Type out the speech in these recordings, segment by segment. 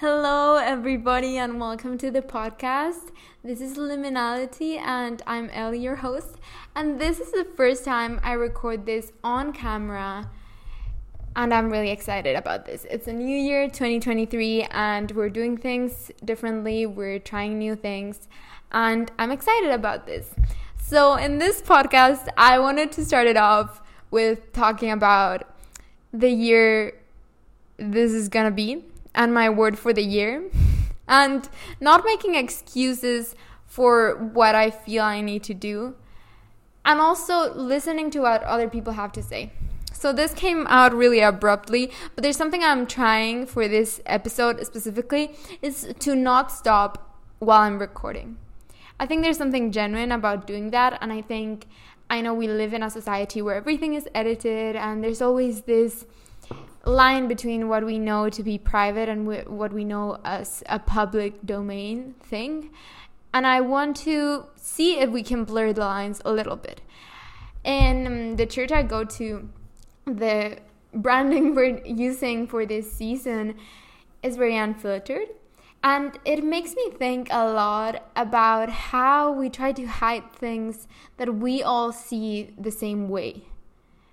Hello, everybody, and welcome to the podcast. This is Liminality, and I'm Ellie, your host. And this is the first time I record this on camera, and I'm really excited about this. It's a new year, 2023, and we're doing things differently. We're trying new things, and I'm excited about this. So, in this podcast, I wanted to start it off with talking about the year this is gonna be and my word for the year and not making excuses for what I feel I need to do and also listening to what other people have to say. So this came out really abruptly, but there's something I'm trying for this episode specifically is to not stop while I'm recording. I think there's something genuine about doing that and I think I know we live in a society where everything is edited and there's always this line between what we know to be private and what we know as a public domain thing. And I want to see if we can blur the lines a little bit. In um, the church I go to, the branding we're using for this season is very unfiltered. And it makes me think a lot about how we try to hide things that we all see the same way.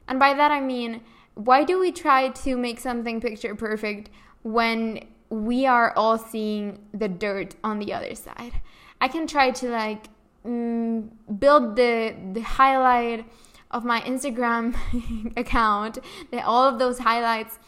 And by that I mean, why do we try to make something picture perfect when we are all seeing the dirt on the other side? I can try to like mm, build the the highlight of my Instagram account, the, all of those highlights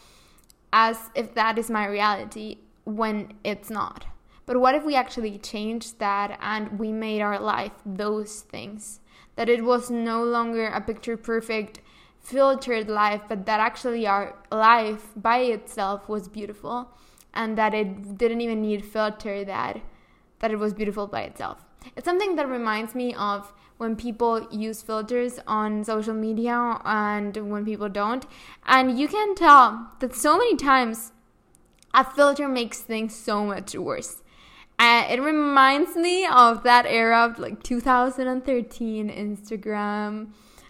as if that is my reality when it's not. But what if we actually changed that and we made our life those things? That it was no longer a picture perfect filtered life, but that actually our life by itself was beautiful and that it didn't even need filter that that it was beautiful by itself. It's something that reminds me of when people use filters on social media and when people don't. And you can tell that so many times a filter makes things so much worse. And it reminds me of that era of like 2013 Instagram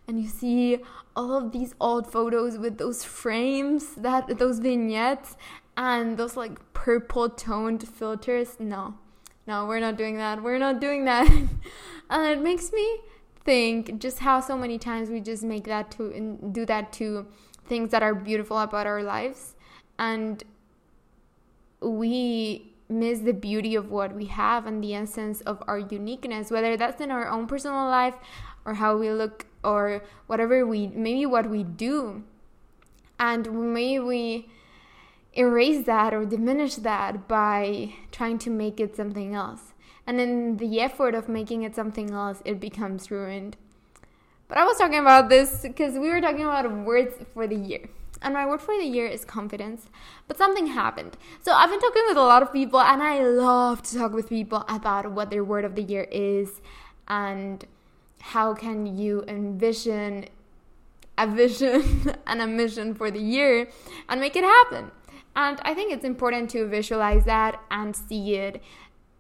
and you see all of these old photos with those frames that those vignettes and those like purple toned filters. No no we're not doing that. We're not doing that. And it makes me think just how so many times we just make that to and do that to things that are beautiful about our lives. And we miss the beauty of what we have and the essence of our uniqueness whether that's in our own personal life or how we look or whatever we maybe what we do. And maybe we erase that or diminish that by trying to make it something else. And in the effort of making it something else it becomes ruined. But i was talking about this because we were talking about words for the year. And my word for the year is confidence. But something happened. So I've been talking with a lot of people, and I love to talk with people about what their word of the year is. And how can you envision a vision and a mission for the year and make it happen. And I think it's important to visualize that and see it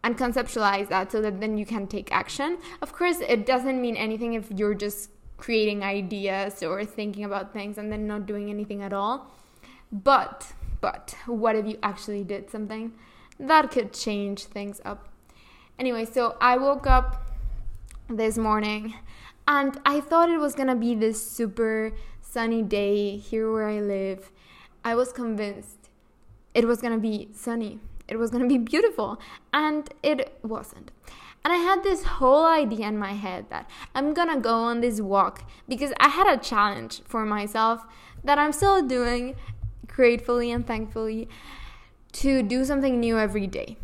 and conceptualize that so that then you can take action. Of course, it doesn't mean anything if you're just creating ideas or thinking about things and then not doing anything at all. But, but, what if you actually did something? That could change things up. Anyway, so I woke up this morning and I thought it was gonna be this super sunny day here where I live. I was convinced it was gonna be sunny, it was gonna be beautiful, and it wasn't. And I had this whole idea in my head that I'm gonna go on this walk because I had a challenge for myself that I'm still doing gratefully and thankfully to do something new every day.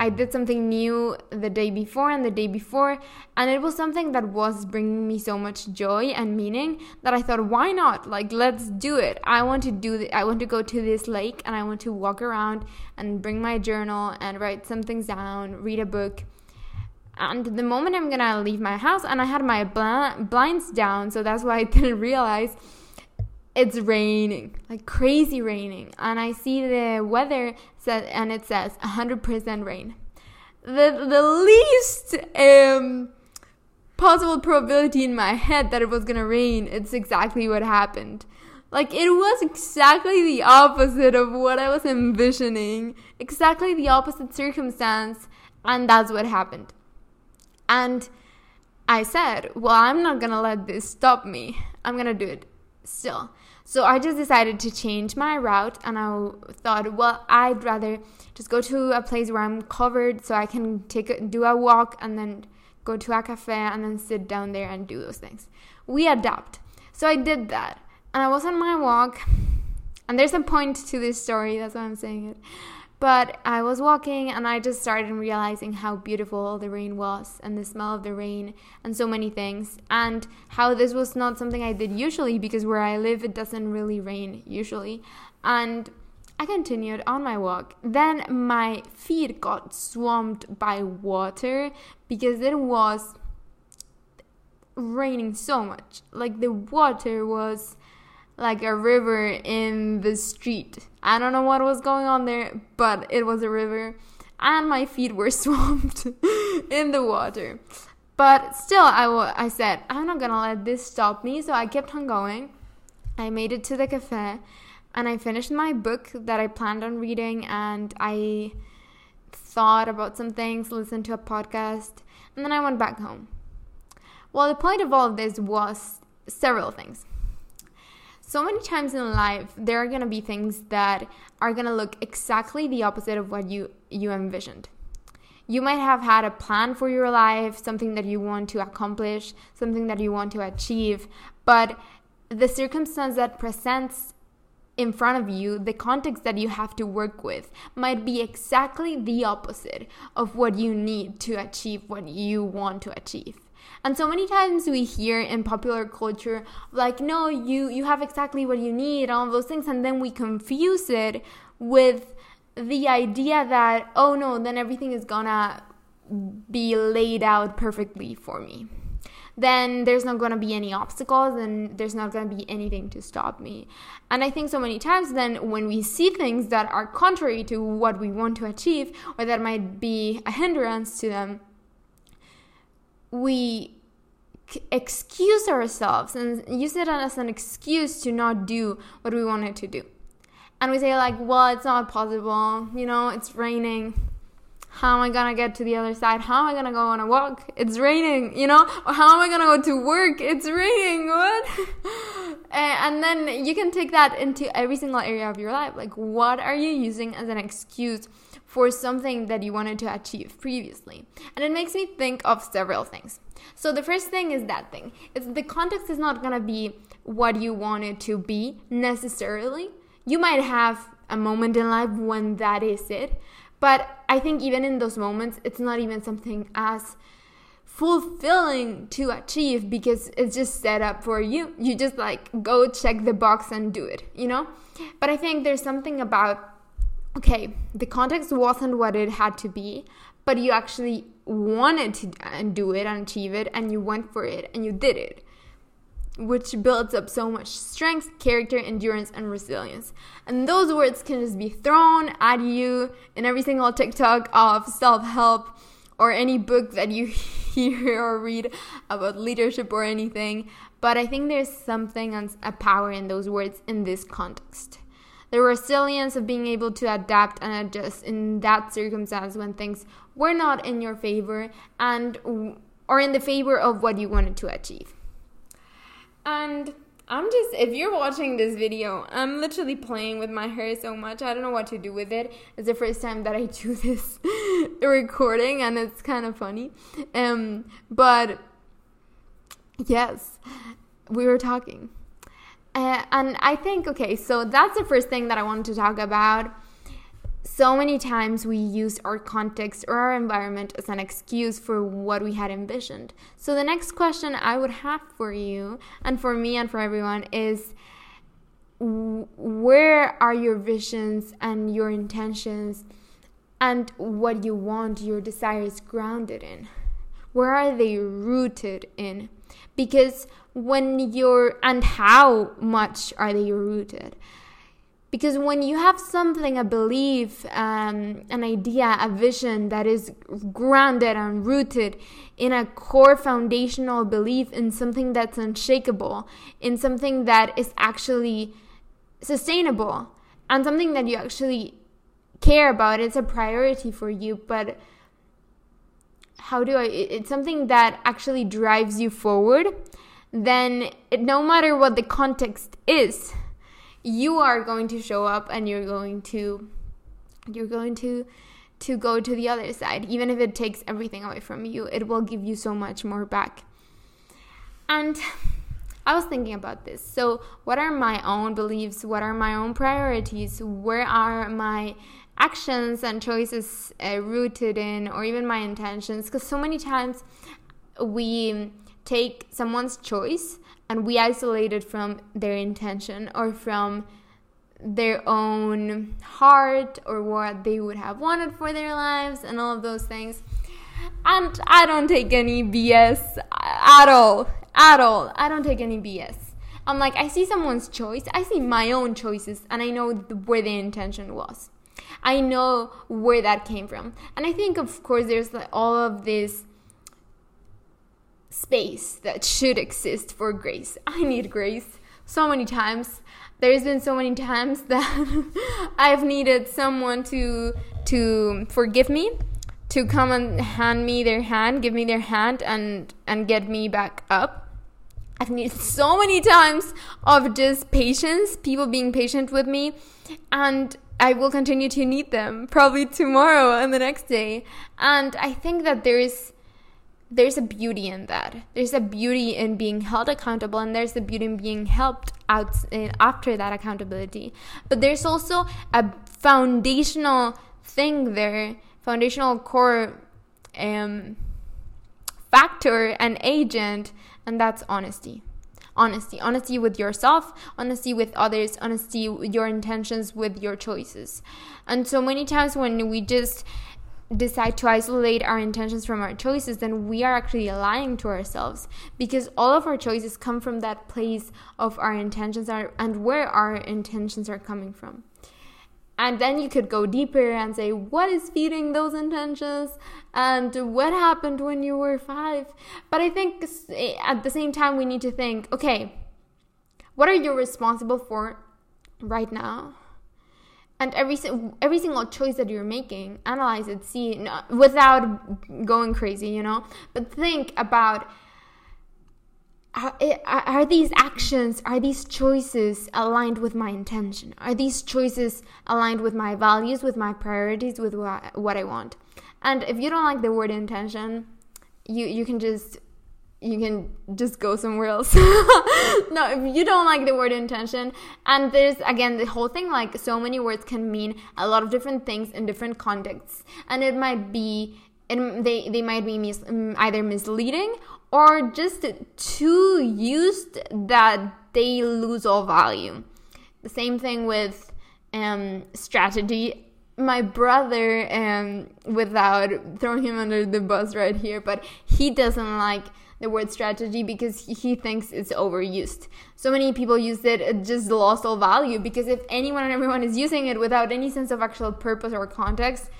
I did something new the day before and the day before, and it was something that was bringing me so much joy and meaning that I thought, why not? Like, let's do it. I want to do I want to go to this lake and I want to walk around and bring my journal and write some things down, read a book. And the moment I'm gonna leave my house, and I had my bl- blinds down, so that's why I didn't realize it's raining, like crazy raining, and I see the weather set and it says 100% rain. The the least um, possible probability in my head that it was gonna rain, it's exactly what happened. Like it was exactly the opposite of what I was envisioning, exactly the opposite circumstance, and that's what happened. And I said, Well, I'm not gonna let this stop me. I'm gonna do it still. So I just decided to change my route and I thought, well, I'd rather just go to a place where I'm covered so I can take a, do a walk and then go to a cafe and then sit down there and do those things. We adapt. So I did that. And I was on my walk. And there's a point to this story, that's why I'm saying it. But I was walking and I just started realizing how beautiful the rain was and the smell of the rain and so many things. And how this was not something I did usually because where I live it doesn't really rain usually. And I continued on my walk. Then my feet got swamped by water because it was raining so much. Like the water was like a river in the street. I don't know what was going on there, but it was a river, and my feet were swamped in the water. But still, I, w- I said, I'm not gonna let this stop me, so I kept on going. I made it to the cafe, and I finished my book that I planned on reading, and I thought about some things, listened to a podcast, and then I went back home. Well, the point of all of this was several things so many times in life there are going to be things that are going to look exactly the opposite of what you you envisioned you might have had a plan for your life something that you want to accomplish something that you want to achieve but the circumstance that presents in front of you, the context that you have to work with might be exactly the opposite of what you need to achieve what you want to achieve. And so many times we hear in popular culture, like, no, you, you have exactly what you need, all those things, and then we confuse it with the idea that, oh no, then everything is gonna be laid out perfectly for me. Then there's not gonna be any obstacles and there's not gonna be anything to stop me. And I think so many times then when we see things that are contrary to what we want to achieve or that might be a hindrance to them, we excuse ourselves and use it as an excuse to not do what we wanted to do. And we say, like, well, it's not possible, you know, it's raining. How am I gonna get to the other side? How am I gonna go on a walk? It's raining, you know? Or how am I gonna go to work? It's raining, what? and then you can take that into every single area of your life. Like, what are you using as an excuse for something that you wanted to achieve previously. And it makes me think of several things. So the first thing is that thing. It's the context is not going to be what you want it to be necessarily. You might have a moment in life when that is it, but I think even in those moments it's not even something as fulfilling to achieve because it's just set up for you. You just like go check the box and do it, you know? But I think there's something about okay, the context wasn't what it had to be, but you actually wanted to do it and achieve it, and you went for it and you did it, which builds up so much strength, character, endurance, and resilience. And those words can just be thrown at you in every single TikTok of self help or any book that you hear or read about leadership or anything. But I think there's something, a power in those words in this context the resilience of being able to adapt and adjust in that circumstance when things were not in your favor and or in the favor of what you wanted to achieve. And I'm just, if you're watching this video, I'm literally playing with my hair so much. I don't know what to do with it. It's the first time that I do this recording and it's kind of funny. Um, but yes, we were talking. And I think, okay, so that's the first thing that I wanted to talk about. So many times we use our context or our environment as an excuse for what we had envisioned. So the next question I would have for you, and for me and for everyone, is where are your visions and your intentions and what you want, your desires grounded in? Where are they rooted in? Because when you're, and how much are they rooted? because when you have something, a belief, um, an idea, a vision that is grounded and rooted in a core foundational belief in something that's unshakable, in something that is actually sustainable, and something that you actually care about, it's a priority for you, but how do I, it's something that actually drives you forward, then it, no matter what the context is, you are going to show up and you're going to you're going to to go to the other side. Even if it takes everything away from you it will give you so much more back. And i was thinking about this. So what are my own beliefs? What are my own priorities? Where are my actions and choices uh, rooted in or even my intentions because so many times we take someone's choice and we isolate it from their intention or from their own heart or what they would have wanted for their lives and all of those things. And I don't take any BS at all. At all. I don't take any BS. I'm like, I see someone's choice, I see my own choices, and I know where the intention was. I know where that came from. And I think, of course, there's all of this space that should exist for grace. I need grace so many times. There's been so many times that I've needed someone to to forgive me, to come and hand me their hand, give me their hand and and get me back up. I've needed so many times of just patience, people being patient with me, and I will continue to need them probably tomorrow and the next day. And I think that there is there's a beauty in that. There's a beauty in being held accountable, and there's a beauty in being helped out eh, after that accountability. But there's also a foundational thing there, foundational core um, factor and agent, and that's honesty. Honesty, honesty with yourself, honesty with others, honesty with your intentions, with your choices. And so many times when we just decide to isolate our intentions from our choices, then we are actually lying to ourselves because all of our choices come from that place of our intentions are, and where our intentions are coming from. And then you could go deeper and say, what is feeding those intentions? And what happened when you were five? But I think eh, at the same time, we need to think okay, what are you responsible for right now? and every every single choice that you're making analyze it see without going crazy you know but think about Eh, are, are these actions are these choices aligned with my intention? Are these choices aligned with my values with my priorities with what, what i want? And if you don't like the word intention you you can just you can just go somewhere else. no, if you don't like the word intention, and there's again the whole thing like so many words can mean a lot of different things in different contexts, and it might be it, they they might be mis- either misleading or just too used that they lose all value. The same thing with um, strategy. My brother, um, without throwing him under the bus right here, but he doesn't like the word strategy because he thinks it's overused. So many people use it, it just lost all value because if anyone and everyone is using it without any sense of actual purpose or context,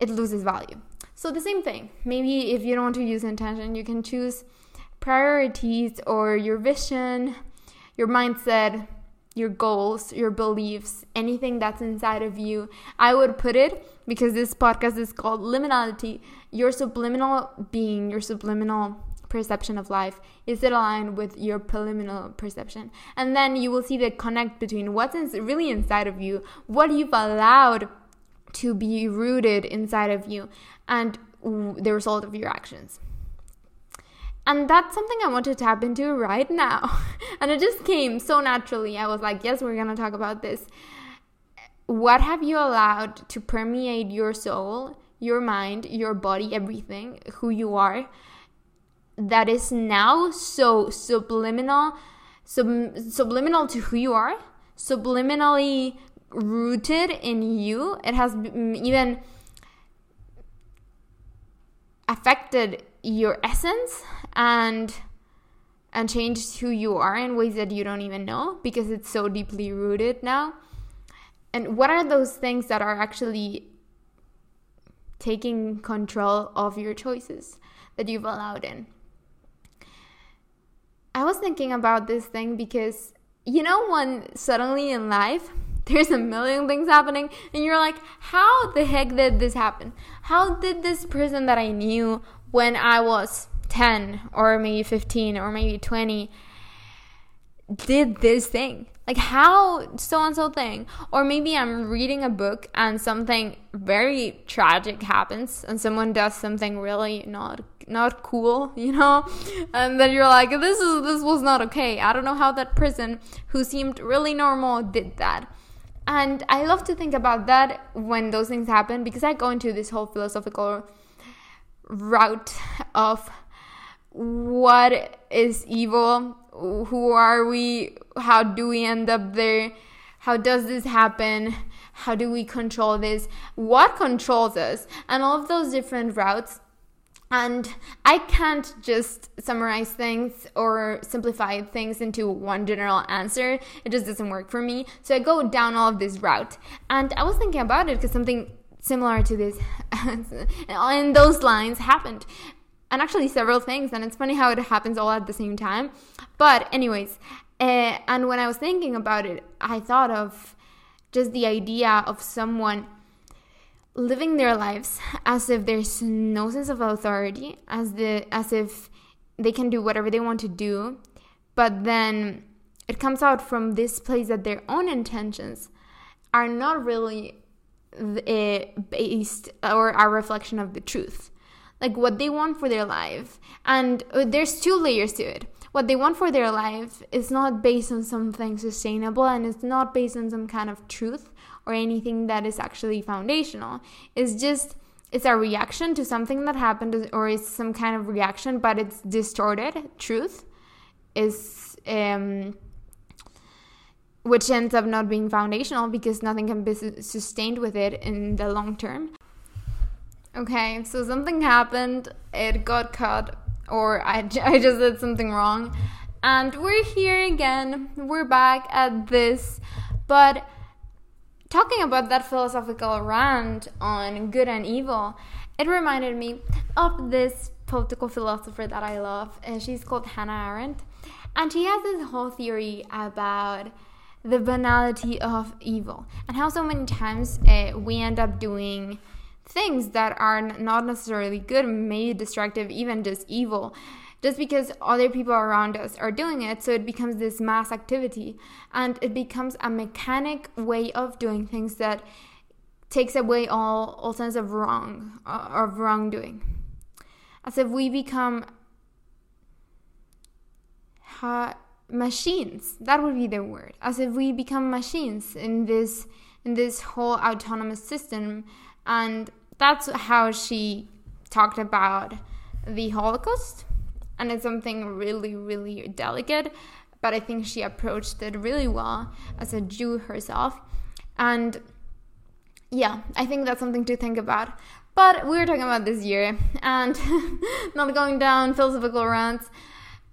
it loses value. So the same thing. Maybe if you don't want to use intention, you can choose priorities or your vision, your mindset, your goals, your beliefs, anything that's inside of you. I would put it because this podcast is called Liminality, your subliminal being, your subliminal perception of life is it aligned with your preliminary perception and then you will see the connect between what's really inside of you what you've allowed to be rooted inside of you and the result of your actions and that's something I want to tap into right now. and it just came so naturally. I was like, yes, we're going to talk about this. What have you allowed to permeate your soul, your mind, your body, everything, who you are? that is now so subliminal sub, subliminal to who you are subliminally rooted in you it has even affected your essence and and changed who you are in ways that you don't even know because it's so deeply rooted now and what are those things that are actually taking control of your choices that you've allowed in. I was thinking about this thing because you know when suddenly in life there's a million things happening and you're like how the heck did this happen? How did this person that i knew when i was 10 or maybe 15 or maybe 20 did this thing? Like how so and so thing? Or maybe i'm reading a book and something very tragic happens and someone does something really not not cool you know? And then you're like this is this was not okay. I don't know how that person who seemed really normal did that and i love to think about that when those things happen because i go into this whole philosophical route of what is evil who are we how do we end up there how does this happen how do we control this what controls us and all of those different routes and I can't just summarize things or simplify things into one general answer. It just doesn't work for me. So I go down all of this route. And I was thinking about it because something similar to this in those lines happened and actually several things and it's funny how it happens all at the same time but anyways uh, and when i was thinking about it i thought of just the idea of someone living their lives as if there's no sense of authority as the as if they can do whatever they want to do but then it comes out from this place that their own intentions are not really uh, based or a reflection of the truth like what they want for their life. And uh, there's two layers to it. What they want for their life is not based on something sustainable and it's not based on some kind of truth or anything that is actually foundational. It's just it's a reaction to something that happened or it's some kind of reaction but it's distorted truth is um which ends up not being foundational because nothing can be sustained with it in the long term. Okay, so something happened, it got cut, or I, I just did something wrong. And we're here again, we're back at this. But talking about that philosophical rant on good and evil, it reminded me of this political philosopher that I love. And she's called Hannah Arendt. And she has this whole theory about the banality of evil and how so many times uh, we end up doing things that are not necessarily good, maybe destructive, even just evil, just because other people around us are doing it. So it becomes this mass activity and it becomes a mechanic way of doing things that takes away all, all sense of wrong, uh, of wrongdoing. As if we become ha- machines. That would be the word. As if we become machines in this in this whole autonomous system and that's how she talked about the Holocaust. And it's something really, really delicate, but I think she approached it really well as a Jew herself. And yeah, I think that's something to think about. But we were talking about this year and not going down philosophical rants.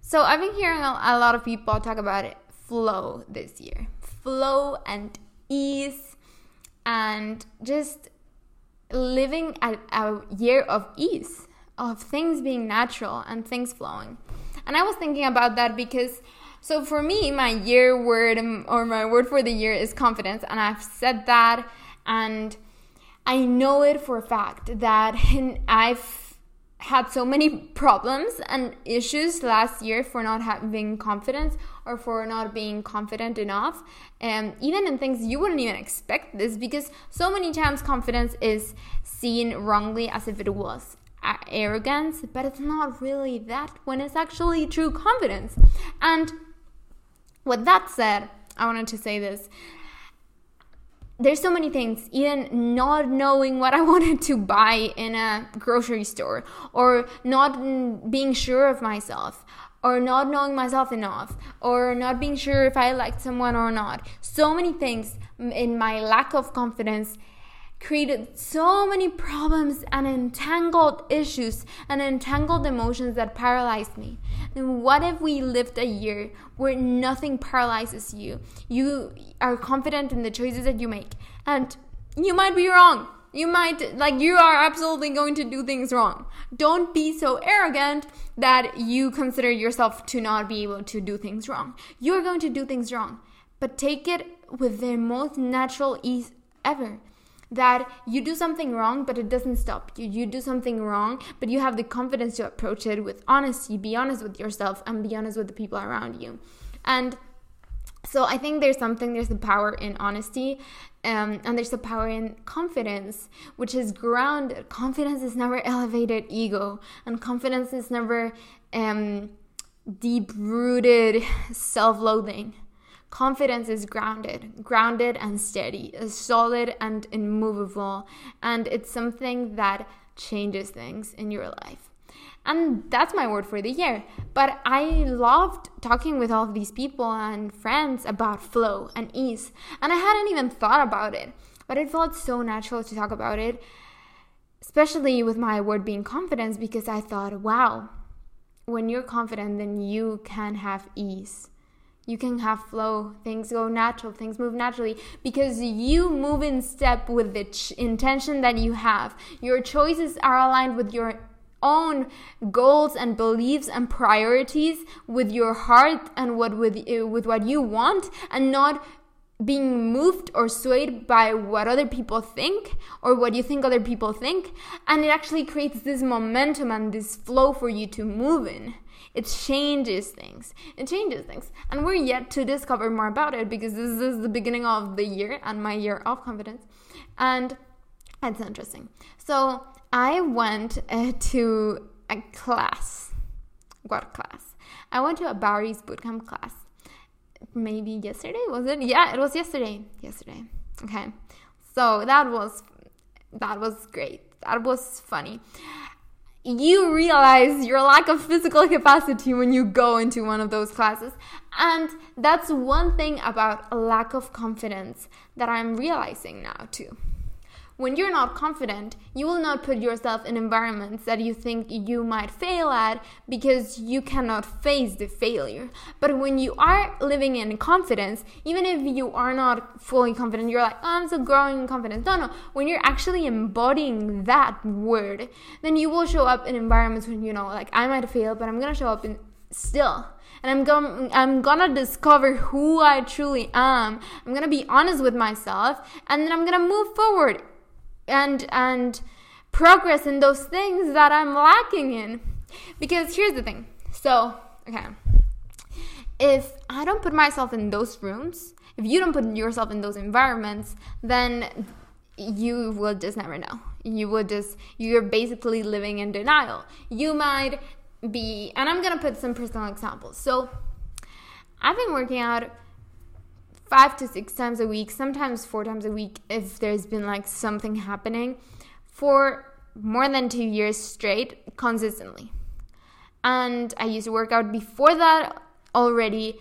So I've been hearing a lot of people talk about it, flow this year. Flow and ease and just living a, a year of ease, of things being natural and things flowing. And I was thinking about that because, so for me, my year word or my word for the year is confidence. And I've said that and I know it for a fact that I've had so many problems and issues last year for not having confidence or for not being confident enough and even in things you wouldn't even expect this because so many times confidence is seen wrongly as if it was arrogance but it's not really that when it's actually true confidence. And with that said i wanted to say this. There's so many things even not knowing what i wanted to buy in a grocery store or not being sure of myself or not knowing myself enough or not being sure if i liked someone or not. So many things in my lack of confidence created so many problems and entangled issues and entangled emotions that paralyzed me. And what if we lived a year where nothing paralyzes you? You are confident in the choices that you make And you might be wrong. You might, like, you are absolutely going to do things wrong. Don't be so arrogant that you consider yourself to not be able to do things wrong. You're going to do things wrong, but take it with the most natural ease ever that you do something wrong, but it doesn't stop you. You do something wrong, but you have the confidence to approach it with honesty, be honest with yourself, and be honest with the people around you. And so I think there's something, there's the power in honesty, um, and there's the power in confidence, which is grounded. Confidence is never elevated ego, and confidence is never um, deep rooted self loathing. Confidence is grounded, grounded and steady, is solid and immovable, and it's something that changes things in your life. And that's my word for the year. But I loved talking with all of these people and friends about flow and ease. And I hadn't even thought about it, but it felt so natural to talk about it, especially with my word being confidence, because I thought, wow, when you're confident, then you can have ease you can have flow things go natural things move naturally because you move in step with the ch- intention that you have. Your choices are aligned with your own goals and beliefs and priorities with your heart and what with uh, with what you want and not being moved or swayed by what other people think or what you think other people think. And it actually creates this momentum and this flow for you to move in it changes things. It changes things. And we're yet to discover more about it because this is the beginning of the year and my year of confidence. And it's interesting. So I went uh, to a class. What class? I went to a Barry's bootcamp class. Maybe yesterday, was it? Yeah, it was yesterday. Yesterday. Okay. So that was that was great. That was funny you realize your lack of physical capacity when you go into one of those classes. And that's one thing about a lack of confidence that I'm realizing now, too. When you're not confident, you will not put yourself in environments that you think you might fail at because you cannot face the failure. But when you are living in confidence, even if you are not fully confident, you're like, oh, I'm still growing in confidence. No, no. When you're actually embodying that word, then you will show up in environments when you know, like, I might fail, but I'm gonna show up in still and I'm going I'm gonna discover who I truly am. I'm gonna be honest with myself and then I'm gonna move forward and and progress in those things that I'm lacking in. Because here's the thing. So, okay. If I don't put myself in those rooms, if you don't put yourself in those environments, then you will just never know. You will just, you're basically living in denial. You might be, and I'm gonna put some personal examples. So, I've been working out five to six times a week, sometimes four times a week if there's been like something happening for more than two years straight consistently. And I used to work out before that already,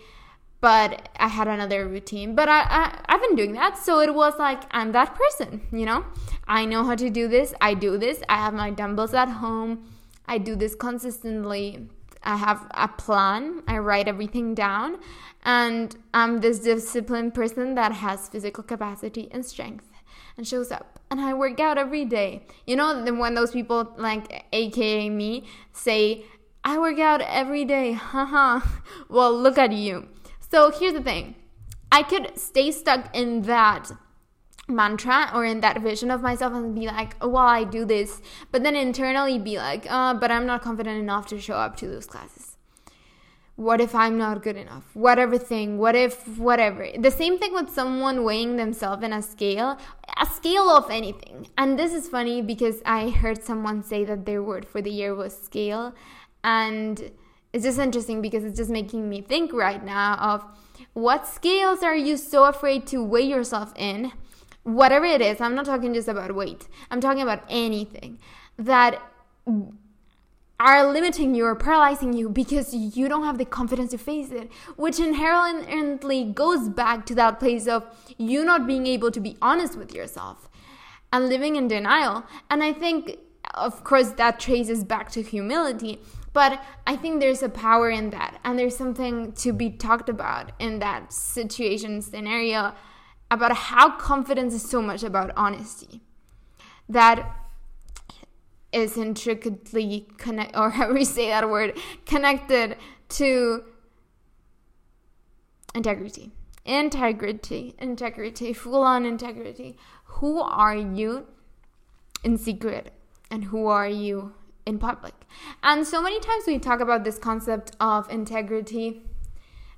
but I had another routine. But I, I, I've been doing that, so it was like I'm that person, you know? I know how to do this, I do this, I have my dumbbells at home, I do this consistently I have a plan, I write everything down, and I'm this disciplined person that has physical capacity and strength and shows up. And I work out every day. You know, when those people, like AKA me, say, I work out every day, haha. well, look at you. So here's the thing I could stay stuck in that mantra or in that vision of myself and be like, oh, well, I do this, but then internally be like, uh, but I'm not confident enough to show up to those classes. What if I'm not good enough? Whatever thing, what if, whatever. The same thing with someone weighing themselves in a scale, a scale of anything. And this is funny because I heard someone say that their word for the year was scale. And it's just interesting because it's just making me think right now of what scales are you so afraid to weigh yourself in? Whatever it is, I'm not talking just about weight, I'm talking about anything that are limiting you or paralyzing you because you don't have the confidence to face it, which inherently goes back to that place of you not being able to be honest with yourself and living in denial. And I think, of course, that traces back to humility. But I think there's a power in that, and there's something to be talked about in that situation scenario about how confidence is so much about honesty. That is intricately connect or how we say that word connected to integrity integrity integrity full on integrity who are you in secret and who are you in public and so many times we talk about this concept of integrity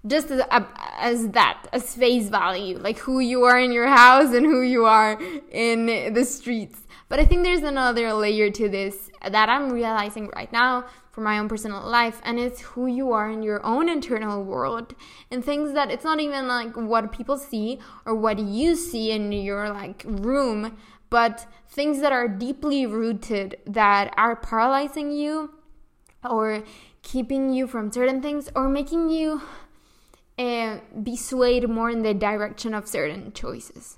just as, uh, as that as face value like who you are in your house and who you are in the streets. But i think there's another layer to this that i'm realizing right now for my own personal life and it's who you are in your own internal world and things that it's not even like what people see or what you see in your like room but things that are deeply rooted that are paralyzing you or keeping you from certain things or making you uh, be swayed more in the direction of certain choices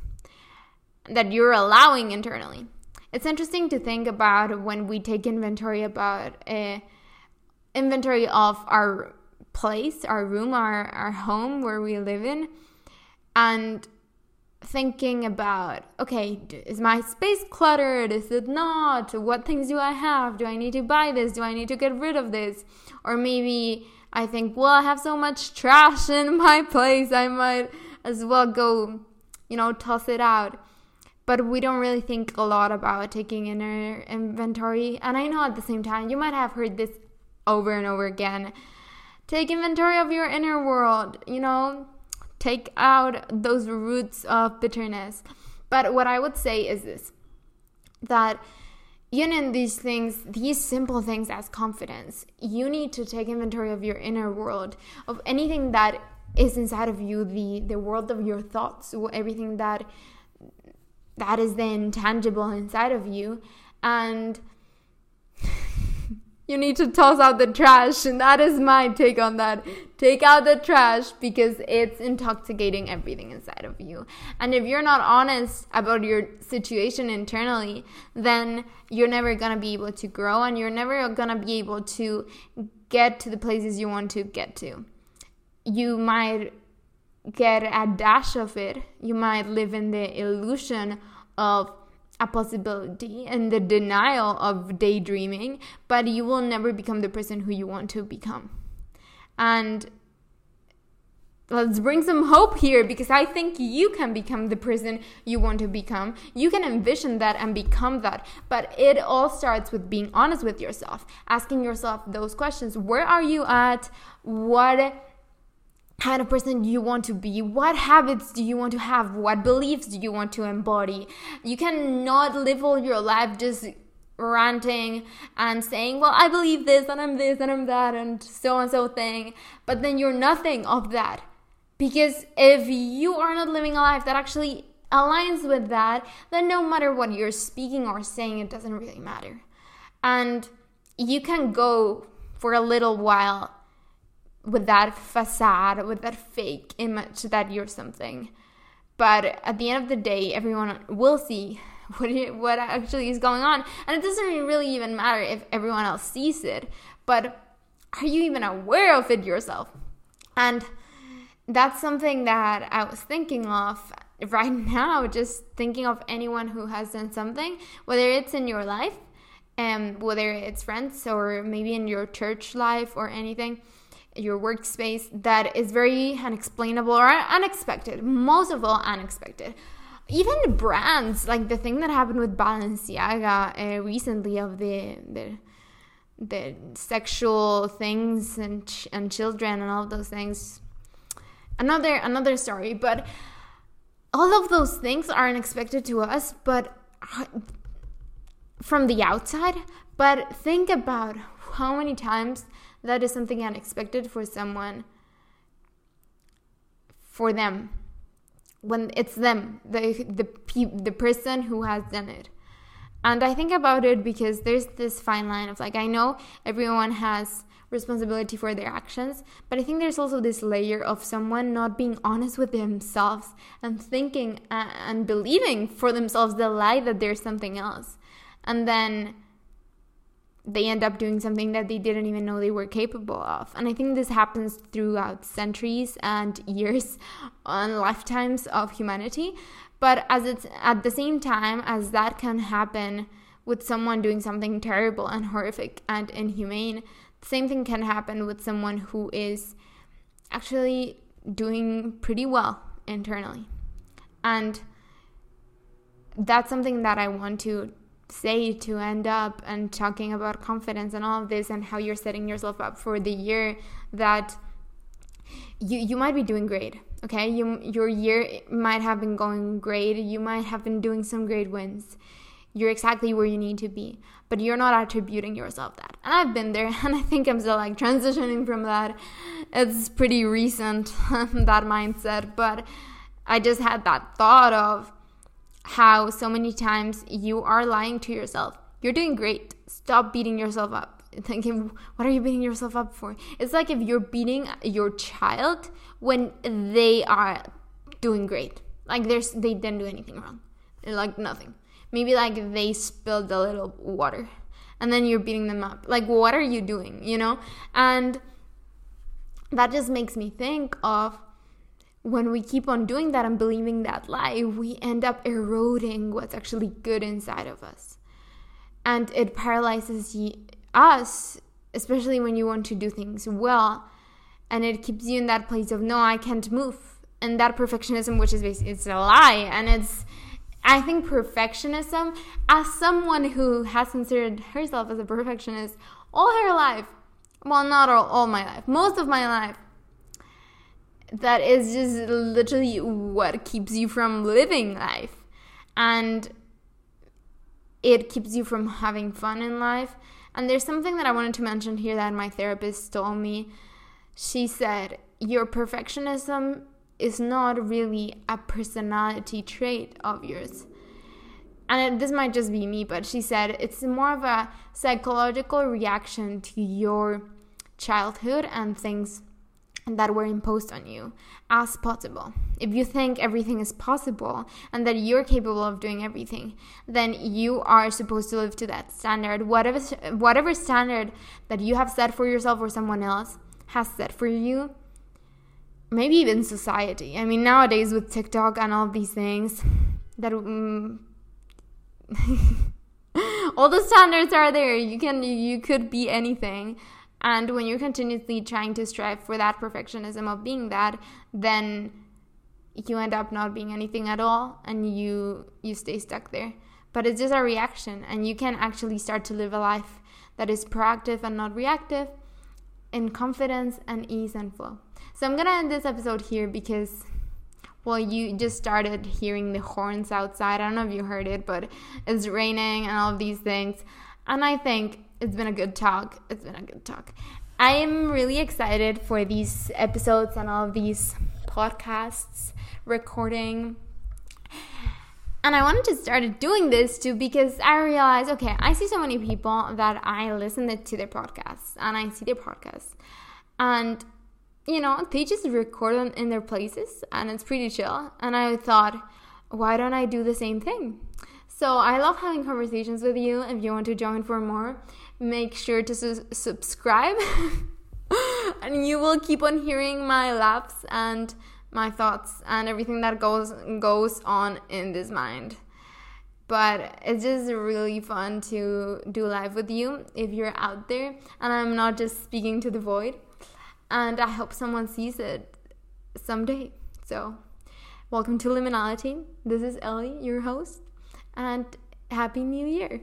that you're allowing internally. It's interesting to think about when we take inventory about uh, inventory of our place, our room, our, our home where we live in, and thinking about okay, is my space cluttered? Is it not? What things do I have? Do I need to buy this? Do I need to get rid of this? Or maybe I think, well, I have so much trash in my place, I might as well go, you know, toss it out. But we don't really think a lot about taking inner inventory. And I know at the same time, you might have heard this over and over again. Take inventory of your inner world, you know, take out those roots of bitterness. But what I would say is this that even in these things, these simple things as confidence, you need to take inventory of your inner world, of anything that is inside of you, the the world of your thoughts, everything that that is the intangible inside of you, and you need to toss out the trash and that is my take on that. Take out the trash because it's intoxicating everything inside of you. And if you're not honest about your situation internally then you're never to be able to grow and you're never to be able to get to the places you want to get to. You might get a dash of it. You might live in the illusion of a possibility and the denial of daydreaming, but you will never become the person who you want to become. And let's bring some hope here because I think you can become the person you want to become. You can envision that and become that. But it all starts with being honest with yourself, asking yourself those questions. Where are you at? What kind of person you want to be? What habits do you want to have? What beliefs do you want to embody? You cannot live all your life just ranting and saying, Well, I believe this and I'm this and I'm that and so and so thing, but then you're nothing of that. Because if you are not living a life that actually aligns with that, then no matter what you're speaking or saying, it doesn't really matter. And you can go for a little while with that facade, with that fake image that you're something. But at the end of the day, everyone will see what what actually is going on, and it doesn't really even matter if everyone else sees it. But are you even aware of it yourself? And that's something that I was thinking of right now, just thinking of anyone who has done something, whether it's in your life, and um, whether it's friends or maybe in your church life or anything your workspace that is very unexplainable or unexpected. Most of all, unexpected. Even brands, like the thing that happened with Balenciaga uh, recently of the, the the sexual things and ch- and children and all those things. Another another story, but all of those things are unexpected to us, but uh, from the outside. But think about how many times that is something unexpected for someone for them. When it's them the the the person who has done it. And i think about it because there's this fine line of like i know everyone has responsibility for their actions but i think there's also this layer of someone not being honest with themselves and thinking uh, and believing for themselves the lie that there's something else. And then they end up doing something that they didn't even know they were capable of. And I think this happens throughout centuries and years and lifetimes of humanity. But as it's at the same time as that can happen with someone doing something terrible and horrific and inhumane, the same thing can happen with someone who is actually doing pretty well internally. And that's something that I want to say to end up and talking about confidence and all of this and how you're setting yourself up for the year that you you might be doing great okay? You your year might have been going great. You might have been doing some great wins. You're exactly where you need to be but you're not attributing yourself that. And i've been there and i think i'm still like transitioning from that. It's pretty recent that mindset but i just had that thought of how so many times you are lying to yourself. You're doing great. Stop beating yourself up. Thinking, what are you beating yourself up for? It's like if you're beating your child when they are doing great. Like there's they didn't do anything wrong. Like nothing. Maybe like they spilled a little water and then you're beating them up. Like what are you doing, you know? And that just makes me think of when we keep on doing that and believing that lie, we end up eroding what's actually good inside of us. And it paralyzes us, especially when you want to do things well. And it keeps you in that place of, no, I can't move. And that perfectionism, which is basically, it's a lie. And it's, I think perfectionism, as someone who has considered herself as a perfectionist all her life, well, not all, all my life, most of my life, that is just literally what keeps you from living life. And it keeps you from having fun in life. And there's something that I wanted to mention here that my therapist told me. She said, Your perfectionism is not really a personality trait of yours. And it, this might just be me, but she said it's more of a psychological reaction to your childhood and things that were imposed on you as possible. If you think everything is possible and that you're capable of doing everything, then you are supposed to live to that standard. Whatever whatever standard that you have set for yourself or someone else has set for you, maybe even society. I mean, nowadays with TikTok and all these things, that um, all the standards are there. You can you could be anything and when you're continuously trying to strive for that perfectionism of being that, then you end up not being anything at all and you you stay stuck there. But it's just a reaction and you can actually start to live a life that is proactive and not reactive in confidence and ease and flow. So I'm going to end this episode here because well, you just started hearing the horns outside. I don't know if you heard it, but it's raining and all of these things. And I think it's been a good talk. It's been a good talk. I am really excited for these episodes and all of these podcasts recording. And I wanted to start doing this too because I realized okay, I see so many people that I listen to their podcasts and I see their podcasts. And you know, they just record them in their places and it's pretty chill. And I thought, why don't I do the same thing? So I love having conversations with you. If you want to join for more, make sure to su- subscribe. and you will keep on hearing my laughs and my thoughts and everything that goes goes on in this mind. But it's just really fun to do live with you if you're out there and I'm not just speaking to the void. And I hope someone sees it someday. So, welcome to Liminality. This is Ellie, your host, and Happy New Year!